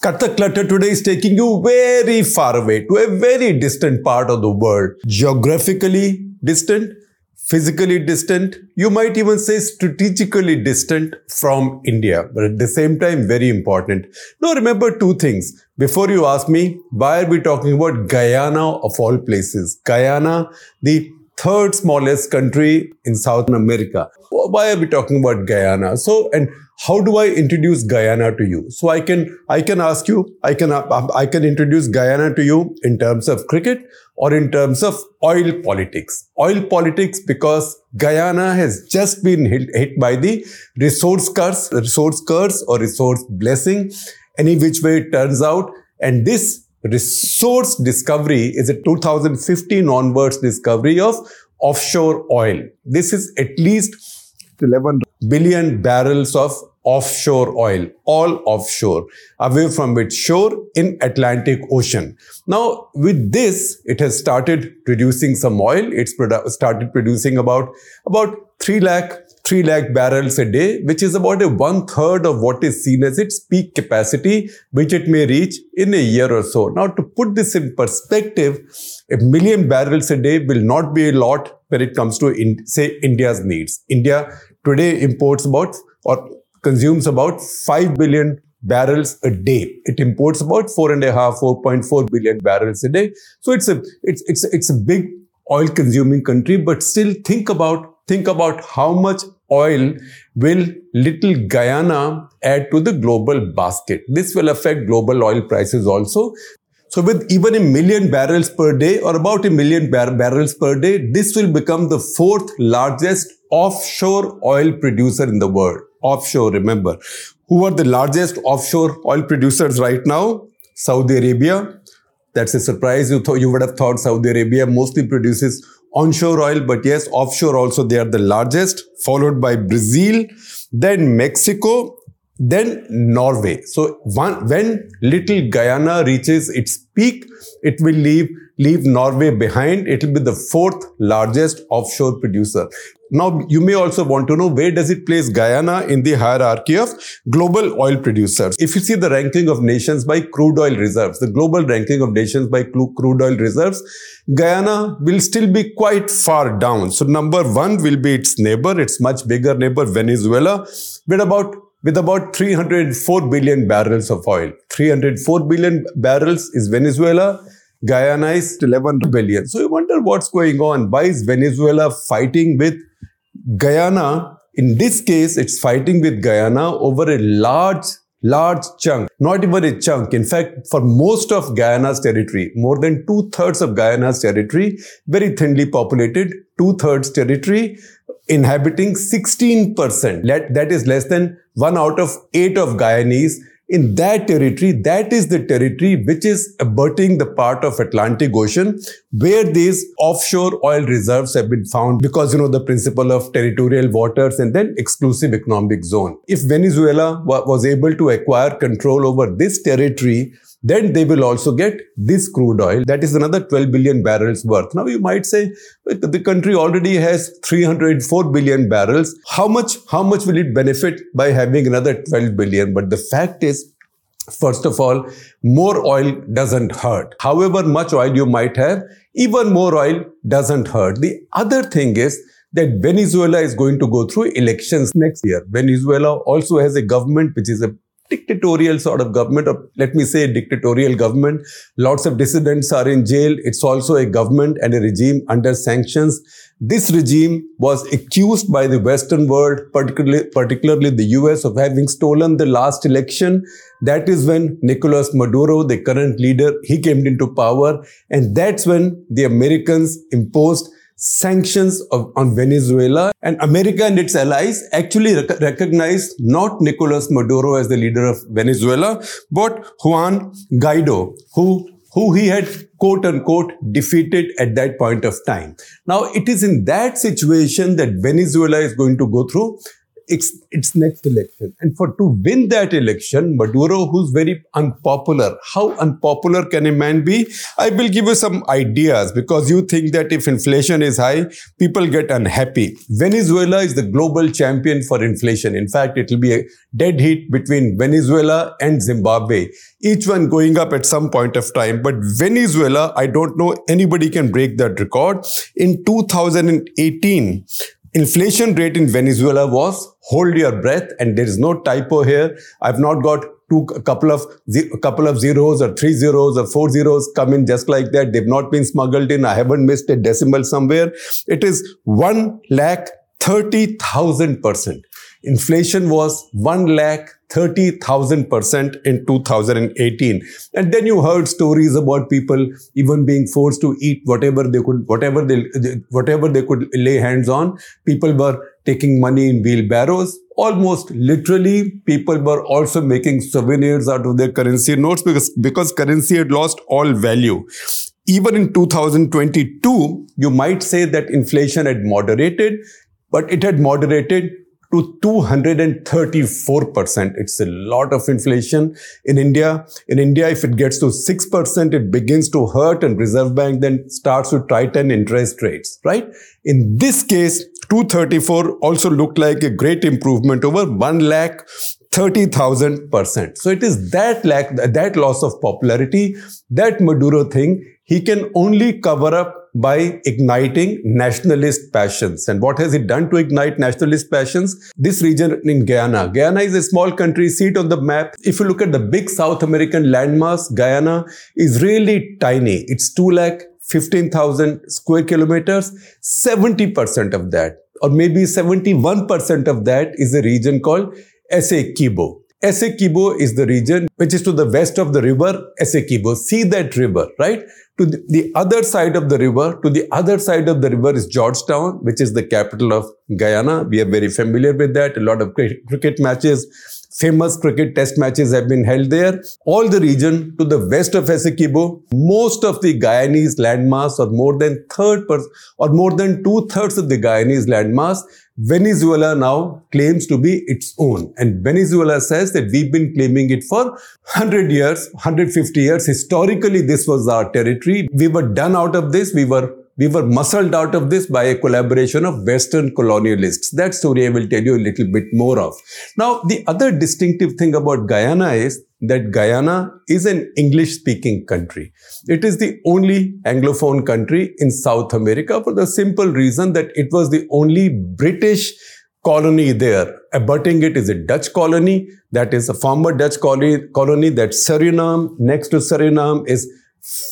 Cut the Clutter today is taking you very far away to a very distant part of the world. Geographically distant, physically distant, you might even say strategically distant from India, but at the same time, very important. Now, remember two things. Before you ask me, why are we talking about Guyana of all places? Guyana, the third smallest country in South America. Why are we talking about Guyana? So, and how do I introduce Guyana to you? So I can, I can ask you, I can, I can introduce Guyana to you in terms of cricket or in terms of oil politics. Oil politics because Guyana has just been hit, hit by the resource curse, resource curse or resource blessing, any which way it turns out. And this resource discovery is a 2015 onwards discovery of offshore oil. This is at least 11 billion barrels of offshore oil, all offshore, away from its shore in Atlantic Ocean. Now, with this, it has started producing some oil. It's produ- started producing about, about 3 lakh 3 lakh barrels a day, which is about a one third of what is seen as its peak capacity, which it may reach in a year or so. Now, to put this in perspective, a million barrels a day will not be a lot when it comes to, in, say, India's needs. India today imports about or consumes about 5 billion barrels a day. It imports about four and a half, 4.4 billion barrels a day. So it's a, it's, it's, it's a big oil consuming country, but still think about, think about how much oil will little Guyana add to the global basket. This will affect global oil prices also. So with even a million barrels per day or about a million bar barrels per day, this will become the fourth largest offshore oil producer in the world. Offshore, remember. Who are the largest offshore oil producers right now? Saudi Arabia. That's a surprise. You thought you would have thought Saudi Arabia mostly produces onshore oil, but yes, offshore also they are the largest, followed by Brazil, then Mexico, then Norway. So one, when little Guyana reaches its peak, it will leave, leave Norway behind. It will be the fourth largest offshore producer. Now, you may also want to know where does it place Guyana in the hierarchy of global oil producers? If you see the ranking of nations by crude oil reserves, the global ranking of nations by crude oil reserves, Guyana will still be quite far down. So number one will be its neighbor, its much bigger neighbor, Venezuela, with about with about 304 billion barrels of oil. 304 billion barrels is Venezuela. Guyana is 11 billion. So you wonder what's going on. Why is Venezuela fighting with Guyana? In this case, it's fighting with Guyana over a large, large chunk. Not even a chunk. In fact, for most of Guyana's territory, more than two thirds of Guyana's territory, very thinly populated, two thirds territory, inhabiting 16%. That is less than one out of eight of Guyanese in that territory, that is the territory which is abutting the part of Atlantic Ocean where these offshore oil reserves have been found because, you know, the principle of territorial waters and then exclusive economic zone. If Venezuela was able to acquire control over this territory, then they will also get this crude oil. That is another 12 billion barrels worth. Now you might say the country already has 304 billion barrels. How much, how much will it benefit by having another 12 billion? But the fact is, First of all, more oil doesn't hurt. However much oil you might have, even more oil doesn't hurt. The other thing is that Venezuela is going to go through elections next year. Venezuela also has a government which is a dictatorial sort of government, or let me say dictatorial government. Lots of dissidents are in jail. It's also a government and a regime under sanctions. This regime was accused by the Western world, particularly, particularly the US, of having stolen the last election. That is when Nicolas Maduro, the current leader, he came into power. And that's when the Americans imposed sanctions of, on Venezuela and America and its allies actually rec recognized not Nicolas Maduro as the leader of Venezuela, but Juan Guaido, who who he had quote unquote defeated at that point of time. Now it is in that situation that Venezuela is going to go through its, its next election. And for to win that election, Maduro, who's very unpopular, how unpopular can a man be? I will give you some ideas because you think that if inflation is high, people get unhappy. Venezuela is the global champion for inflation. In fact, it will be a dead heat between Venezuela and Zimbabwe, each one going up at some point of time. But Venezuela, I don't know anybody can break that record. In 2018, inflation rate in Venezuela was hold your breath and there is no typo here. I've not got two a couple of a couple of zeros or three zeros or four zeros come in just like that. They've not been smuggled in. I haven't missed a decimal somewhere. It is one lakh thirty thousand percent. Inflation was one lakh 30,000% in 2018. And then you heard stories about people even being forced to eat whatever they could, whatever they, whatever they could lay hands on. People were taking money in wheelbarrows. Almost literally, people were also making souvenirs out of their currency notes because, because currency had lost all value. Even in 2022, you might say that inflation had moderated, but it had moderated to 234%. It's a lot of inflation in India. In India, if it gets to 6%, it begins to hurt and Reserve Bank then starts to tighten interest rates, right? In this case, 234 also looked like a great improvement over 1 lakh 30,000%. So it is that lack, that loss of popularity, that Maduro thing, he can only cover up by igniting nationalist passions. And what has it done to ignite nationalist passions? This region in Guyana. Guyana is a small country, seat on the map. If you look at the big South American landmass, Guyana is really tiny. It's 2 lakh 15,000 square kilometers. 70% of that, or maybe 71% of that is a region called Essequibo. Essequibo is the region which is to the west of the river Essequibo. See that river, right? To the, the, other side of the river, to the other side of the river is Georgetown, which is the capital of Guyana. We are very familiar with that. A lot of cricket matches, famous cricket test matches have been held there. All the region to the west of Essequibo, most of the Guyanese landmass or more than third per, or more than two thirds of the Guyanese landmass Venezuela now claims to be its own. And Venezuela says that we've been claiming it for 100 years, 150 years. Historically, this was our territory. We were done out of this. We were we were muscled out of this by a collaboration of Western colonialists. That story I will tell you a little bit more of. Now, the other distinctive thing about Guyana is that Guyana is an English speaking country. It is the only Anglophone country in South America for the simple reason that it was the only British colony there. Abutting it is a Dutch colony, that is a former Dutch colony, colony that Suriname. Next to Suriname is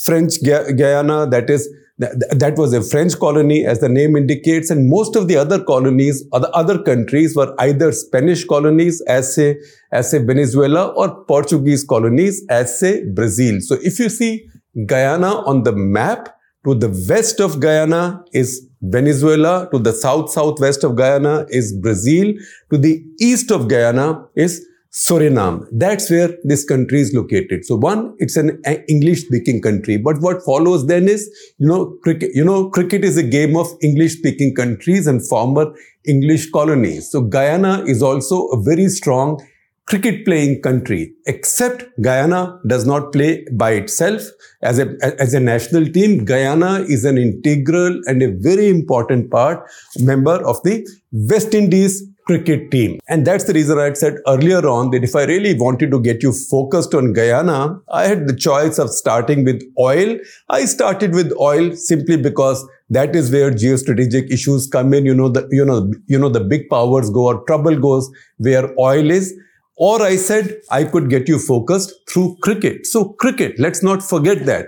French Guiana, that is that was a French colony, as the name indicates, and most of the other colonies or the other countries were either Spanish colonies, as say, as say Venezuela, or Portuguese colonies, as say Brazil. So if you see Guyana on the map, to the west of Guyana is Venezuela, to the south southwest of Guyana is Brazil, to the east of Guyana is Suriname. That's where this country is located. So one, it's an English speaking country. But what follows then is, you know, cricket, you know, cricket is a game of English speaking countries and former English colonies. So Guyana is also a very strong cricket playing country, except Guyana does not play by itself as a, as a national team. Guyana is an integral and a very important part, member of the West Indies cricket team. And that's the reason I had said earlier on that if I really wanted to get you focused on Guyana, I had the choice of starting with oil. I started with oil simply because that is where geostrategic issues come in. You know, the, you know, you know, the big powers go or trouble goes where oil is. Or I said I could get you focused through cricket. So cricket, let's not forget that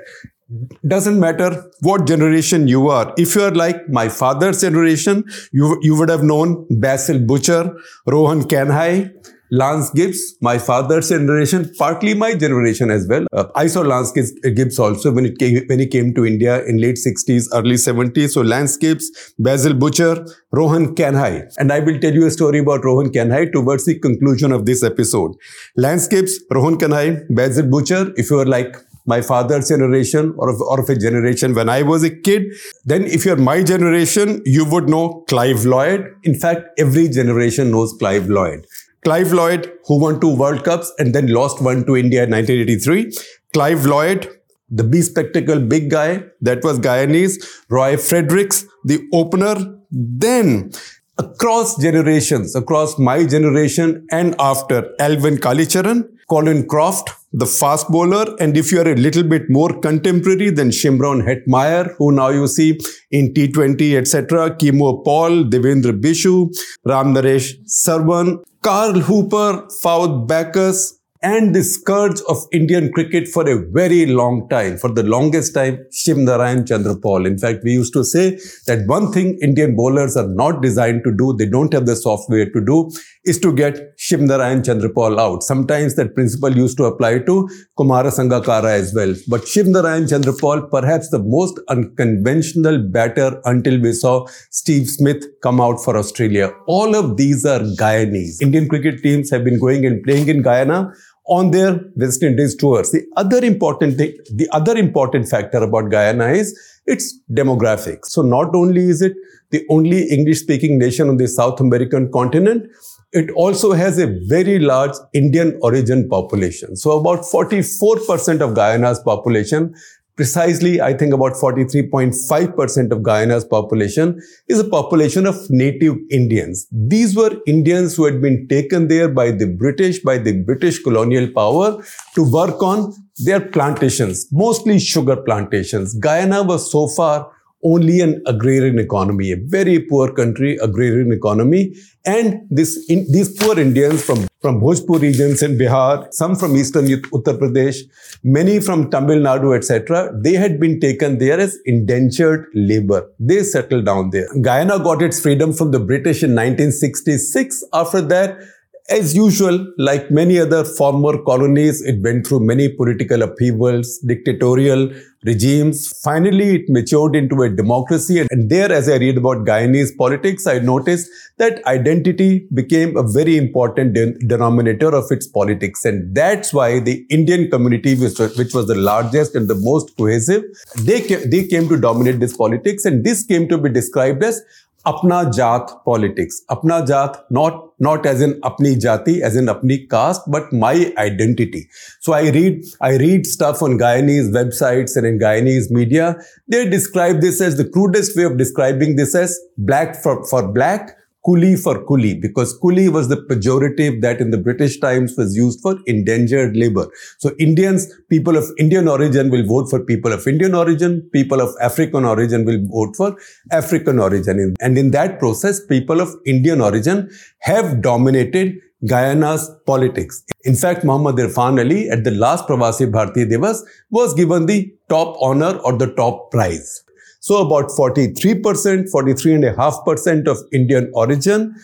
doesn't matter what generation you are. If you are like my father's generation, you, you would have known Basil Butcher, Rohan Kanhai, Lance Gibbs, my father's generation, partly my generation as well. Uh, I saw Lance Gibbs also when it came, when he came to India in late 60s, early 70s. So Lance Gibbs, Basil Butcher, Rohan Kanhai. And I will tell you a story about Rohan Kanhai towards the conclusion of this episode. Lance Gibbs, Rohan Kanhai, Basil Butcher, if you are like my father's generation or of, or of a generation when I was a kid, then if you're my generation, you would know Clive Lloyd. In fact, every generation knows Clive Lloyd. Clive Lloyd, who won two World Cups and then lost one to India in 1983. Clive Lloyd, the B spectacle big guy, that was Guyanese. Roy Fredericks, the opener. Then across generations, across my generation and after, Alvin Kallicharran, Colin Croft, the fast bowler. And if you are a little bit more contemporary, then Shimron Hetmyer, who now you see in T20, etc., Keemo Paul, Devendra Bishoo, Ram Naresh Sarwan, Carl Hooper, Fouad Bacchus, and the scourge of Indian cricket for a very long time, for the longest time, Shiv Narayan Chanderpaul. In fact, we used to say that one thing Indian bowlers are not designed to do, they don't have the software to do, is to get Shiv Narayan Chanderpaul out. Sometimes that principle used to apply to Kumara Sangakkara as well. But Shiv Narayan Chanderpaul, perhaps the most unconventional batter until we saw Steve Smith come out for Australia. All of these are Guyanese. Indian cricket teams have been going and playing in Guyana on their West Indies tours. The other important thing, the other important factor about Guyana is its demographics. So not only is it the only English speaking nation on the South American continent, it also has a very large Indian origin population. So about 44% of Guyana's population precisely, I think about 43.5% of Guyana's population is a population of native Indians. These were Indians who had been taken there by the British, by the British colonial power to work on their plantations, mostly sugar plantations. Guyana was so far only an agrarian economy, a very poor country, agrarian economy. And this, in, these poor Indians from, from Bhojpur regions in Bihar, some from eastern Uttar Pradesh, many from Tamil Nadu, etc., they had been taken there as indentured labor. They settled down there. Guyana got its freedom from the British in 1966. After that, as usual, like many other former colonies, it went through many political upheavals, dictatorial regimes. Finally, it matured into a democracy. And there, as I read about Guyanese politics, I noticed that identity became a very important de denominator of its politics. And that's why the Indian community, which was, which was the largest and the most cohesive, they came, they came to dominate this politics. And this came to be described as apna jat politics. Apna jat, not, not as in apni jati, as in apni caste, but my identity. So I read, I read stuff on Guyanese websites and in Guyanese media. They describe this as the crudest way of describing this as black for black, coolie for coolie because coolie was the pejorative that in the British times was used for indentured labor. So Indians, people of Indian origin will vote for people of Indian origin, people of African origin will vote for African origin. And in that process, people of Indian origin have dominated Guyana's politics. In fact, Muhammad Irfaan Ali at the last Pravasi Bharatiya Divas was given the top honor or the top prize. So about 43%, 43.5% of Indian origin.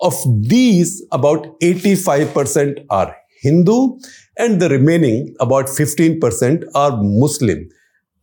Of these, about 85% are Hindu and the remaining, about 15% are Muslim.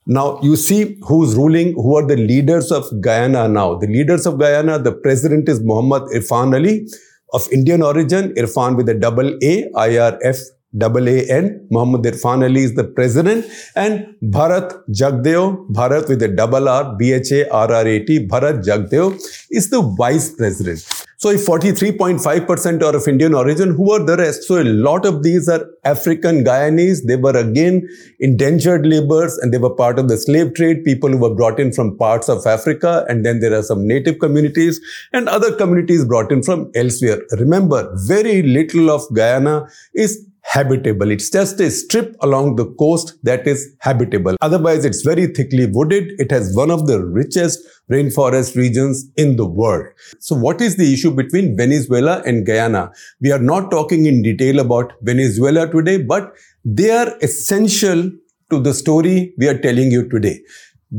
Now, you see who's ruling, who are the leaders of Guyana now. The leaders of Guyana, the president is Muhammad Irfaan Ali of Indian origin, Irfaan with a double A, IRF double A N. Muhammad Irfaan Ali is the president and Bharrat Jagdeo, Bharrat with a double R, B-H-A-R-R-A-T, Bharrat Jagdeo is the vice president. So if 43.5% are of Indian origin, who are the rest? So a lot of these are African Guyanese. They were again indentured laborers and they were part of the slave trade, people who were brought in from parts of Africa. And then there are some native communities and other communities brought in from elsewhere. Remember, very little of Guyana is habitable. It's just a strip along the coast that is habitable. Otherwise, it's very thickly wooded. It has one of the richest rainforest regions in the world. So what is the issue between Venezuela and Guyana? We are not talking in detail about Venezuela today, but they are essential to the story we are telling you today.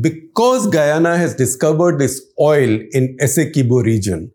Because Guyana has discovered this oil in Essequibo region,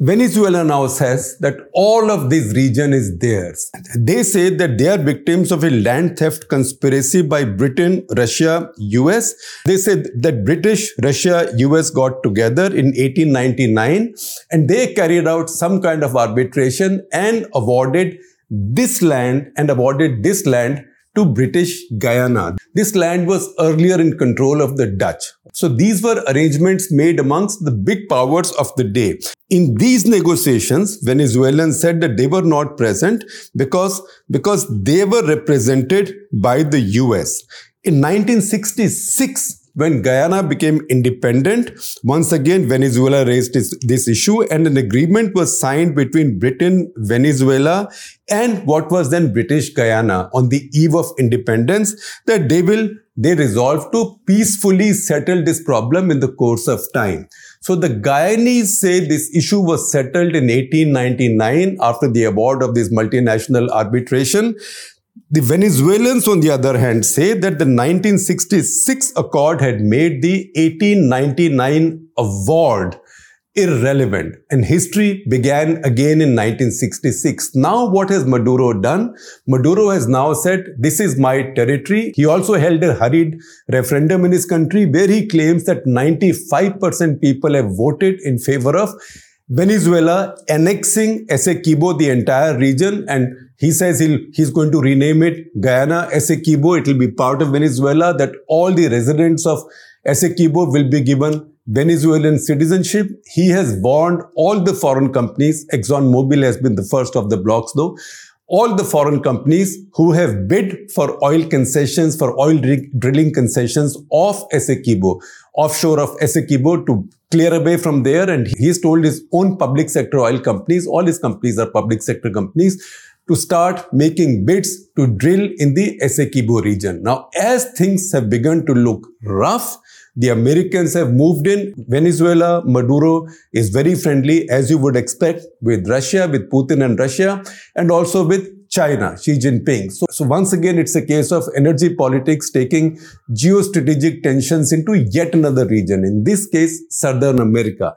Venezuela now says that all of this region is theirs. They say that they are victims of a land theft conspiracy by Britain, Russia, US. They said that British, Russia, US got together in 1899 and they carried out some kind of arbitration and awarded this land and awarded this land to British Guyana. This land was earlier in control of the Dutch. So these were arrangements made amongst the big powers of the day. In these negotiations, Venezuelans said that they were not present because, because they were represented by the US. In 1966, when Guyana became independent, once again Venezuela raised this, this, issue and an agreement was signed between Britain, Venezuela and what was then British Guyana on the eve of independence that they will, they resolved to peacefully settle this problem in the course of time. So the Guyanese say this issue was settled in 1899 after the award of this multinational arbitration. The Venezuelans, on the other hand, say that the 1966 accord had made the 1899 award irrelevant and history began again in 1966. Now what has Maduro done? Maduro has now said, this is my territory. He also held a hurried referendum in his country where he claims that 95% people have voted in favor of Venezuela annexing Essequibo, the entire region, and he says he'll, he's going to rename it Guyana Essequibo. It will be part of Venezuela, that all the residents of Essequibo will be given Venezuelan citizenship. He has warned all the foreign companies. ExxonMobil has been the first of the blocks though. All the foreign companies who have bid for oil concessions, for oil drilling concessions off Essequibo, offshore of Essequibo to clear away from there. And he's told his own public sector oil companies, all his companies are public sector companies, to start making bids to drill in the Essequibo region. Now, as things have begun to look rough, the Americans have moved in. Venezuela, Maduro is very friendly, as you would expect, with Russia, with Putin and Russia, and also with China, Xi Jinping. So, so once again, it's a case of energy politics taking geostrategic tensions into yet another region. In this case, Southern America.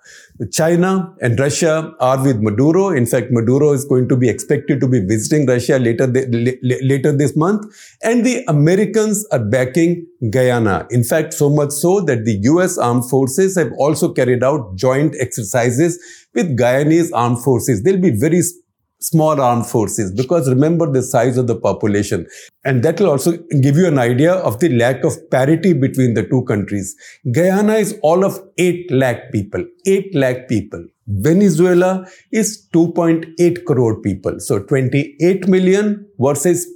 China and Russia are with Maduro. In fact, Maduro is going to be expected to be visiting Russia later, the, later this month. And the Americans are backing Guyana. In fact, so much so that the US armed forces have also carried out joint exercises with Guyanese armed forces. They'll be very small armed forces because remember the size of the population. And that will also give you an idea of the lack of parity between the two countries. Guyana is all of 8 lakh people. 8 lakh people. Venezuela is 2.8 crore people. So 28 million versus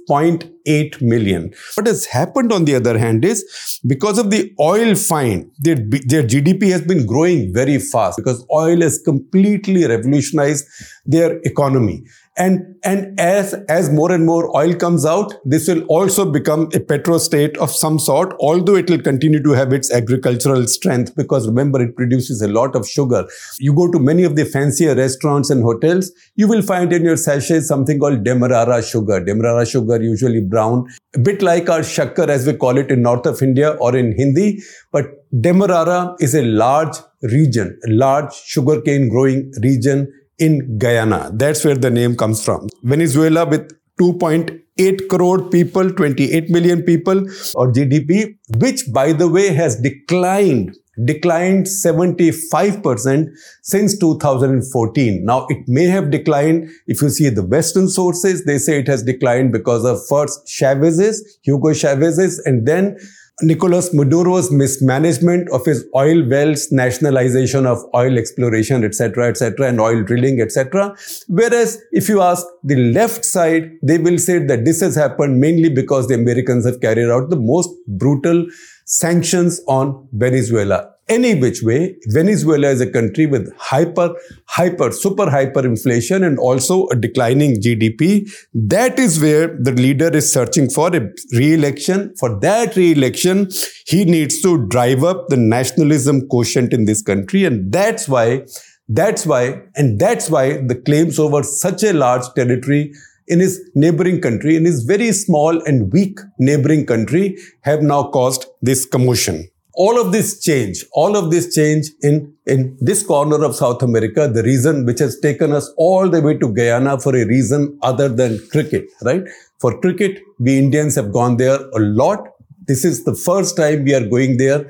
0.8 million. What has happened on the other hand is because of the oil find, their, their GDP has been growing very fast because oil has completely revolutionized their economy. And, and as, as more and more oil comes out, this will also become a petrostate of some sort, although it will continue to have its agricultural strength because remember, it produces a lot of sugar. You go to many of the fancier restaurants and hotels, you will find in your sachet something called Demerara sugar. Demerara sugar, usually brown, a bit like our shakkar as we call it in north of India or in Hindi. But Demerara is a large region, a large sugarcane growing region in Guyana. That's where the name comes from. Venezuela with 2.8 crore people, 28 million people or GDP, which by the way has declined declined 75% since 2014. Now, it may have declined. If you see the Western sources, they say it has declined because of first Chavez's, Hugo Chavez's, and then Nicolas Maduro's mismanagement of his oil wells, nationalization of oil exploration, etc., etc., and oil drilling, etc. Whereas if you ask the left side, they will say that this has happened mainly because the Americans have carried out the most brutal sanctions on Venezuela any which way, Venezuela is a country with hyper, hyper, super hyper inflation and also a declining GDP. That is where the leader is searching for a re-election. For that re-election, he needs to drive up the nationalism quotient in this country. And that's why, that's why, and that's why the claims over such a large territory in his neighboring country, in his very small and weak neighboring country, have now caused this commotion all of this change, all of this change in, in this corner of South America, the reason which has taken us all the way to Guyana for a reason other than cricket, right? For cricket, we Indians have gone there a lot. This is the first time we are going there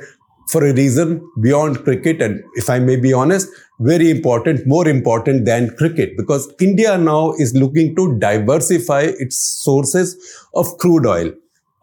for a reason beyond cricket. And if I may be honest, very important, more important than cricket because India now is looking to diversify its sources of crude oil.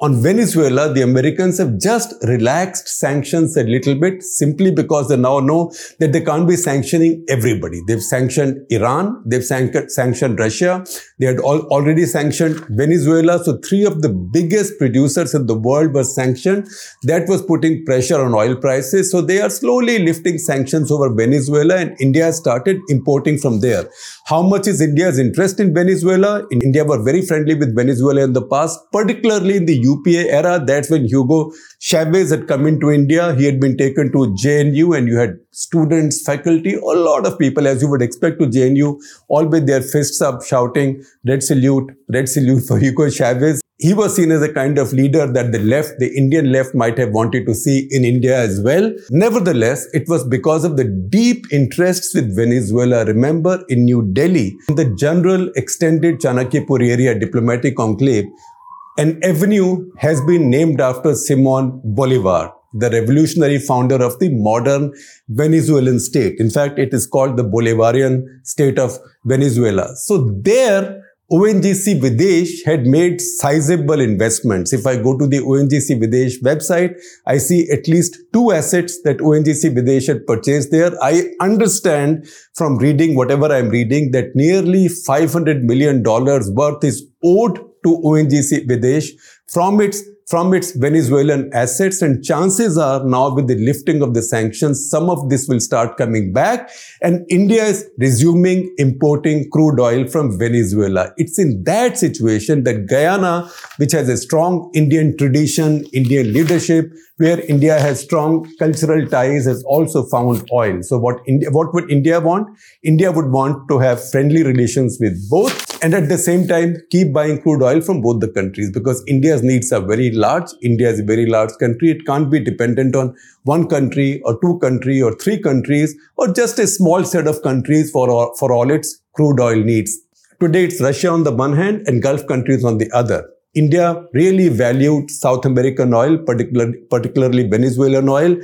On Venezuela, the Americans have just relaxed sanctions a little bit simply because they now know that they can't be sanctioning everybody. They've sanctioned Iran, they've sanctioned Russia, they had already sanctioned Venezuela. So three of the biggest producers in the world were sanctioned. That was putting pressure on oil prices. So they are slowly lifting sanctions over Venezuela and India started importing from there. How much is India's interest in Venezuela? In India were very friendly with Venezuela in the past, particularly in the UPA era. That's when Hugo Chavez had come into India. He had been taken to JNU and you had students, faculty, a lot of people, as you would expect to JNU, all with their fists up shouting, red salute, red salute for Hugo Chavez he was seen as a kind of leader that the left, the Indian left might have wanted to see in India as well. Nevertheless, it was because of the deep interests with Venezuela. Remember in New Delhi, in the general extended Chanakyapuri area diplomatic enclave, an avenue has been named after Simon Bolivar, the revolutionary founder of the modern Venezuelan state. In fact, it is called the Bolivarian state of Venezuela. So there, ONGC Videsh had made sizable investments. If I go to the ONGC Videsh website, I see at least two assets that ONGC Videsh had purchased there. I understand from reading whatever I'm reading that nearly $500 million worth is owed to ONGC Videsh from its from its Venezuelan assets and chances are now with the lifting of the sanctions, some of this will start coming back and India is resuming importing crude oil from Venezuela. It's in that situation that Guyana, which has a strong Indian tradition, Indian leadership, where India has strong cultural ties, has also found oil. So what India, what would India want? India would want to have friendly relations with both and at the same time keep buying crude oil from both the countries because India's needs are very large. India is a very large country. It can't be dependent on one country or two country or three countries or just a small set of countries for all, for all its crude oil needs. Today it's Russia on the one hand and Gulf countries on the other. India really valued South American oil, particularly, particularly Venezuelan oil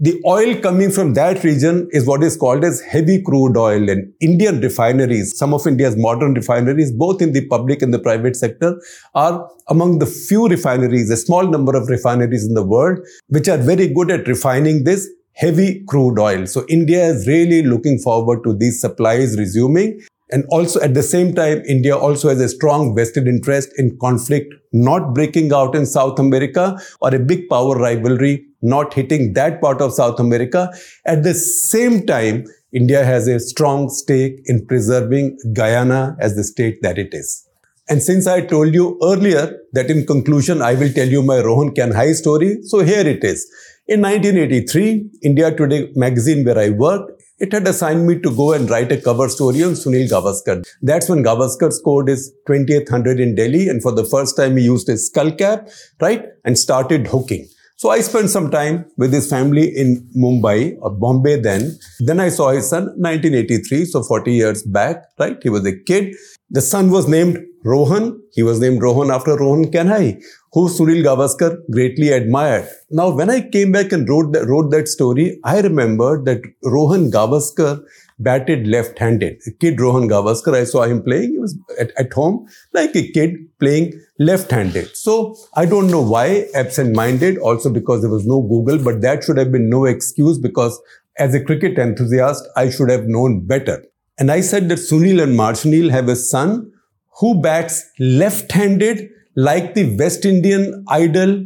the oil coming from that region is what is called as heavy crude oil and Indian refineries, some of India's modern refineries, both in the public and the private sector, are among the few refineries, a small number of refineries in the world, which are very good at refining this heavy crude oil. So India is really looking forward to these supplies resuming. And also at the same time, India also has a strong vested interest in conflict not breaking out in South America or a big power rivalry not hitting that part of South America. At the same time, India has a strong stake in preserving Guyana as the state that it is. And since I told you earlier that in conclusion, I will tell you my Rohan Kanhai story, so here it is. In 1983, India Today magazine where I worked it had assigned me to go and write a cover story on Sunil Gavaskar. That's when Gavaskar scored his 20th 100 in Delhi and for the first time he used his skull cap, right, and started hooking. So I spent some time with his family in Mumbai or Bombay then. Then I saw his son 1983, so 40 years back, right? He was a kid. The son was named Rohan. He was named Rohan after Rohan Kanhai, who Sunil Gavaskar greatly admired. Now, when I came back and wrote that, wrote that story, I remembered that Rohan Gavaskar batted left-handed. Kid Rohan Gavaskar, I saw him playing. He was at, at home like a kid playing left-handed. So I don't know why absent-minded, also because there was no Google, but that should have been no excuse because as a cricket enthusiast, I should have known better. And I said that Sunil and Marshniil have a son who bats left-handed like the West Indian idol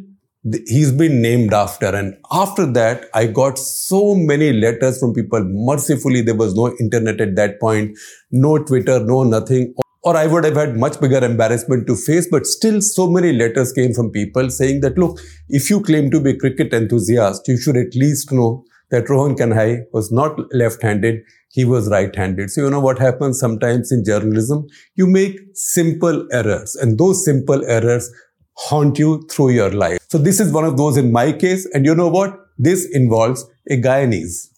he's been named after. And after that, I got so many letters from people. Mercifully, there was no internet at that point, no Twitter, no nothing. Or I would have had much bigger embarrassment to face, but still so many letters came from people saying that, look, if you claim to be a cricket enthusiast, you should at least know that Rohan Kanhai was not left-handed, he was right-handed. So you know what happens sometimes in journalism? You make simple errors and those simple errors haunt you through your life. So this is one of those in my case. And you know what? This involves a Guyanese.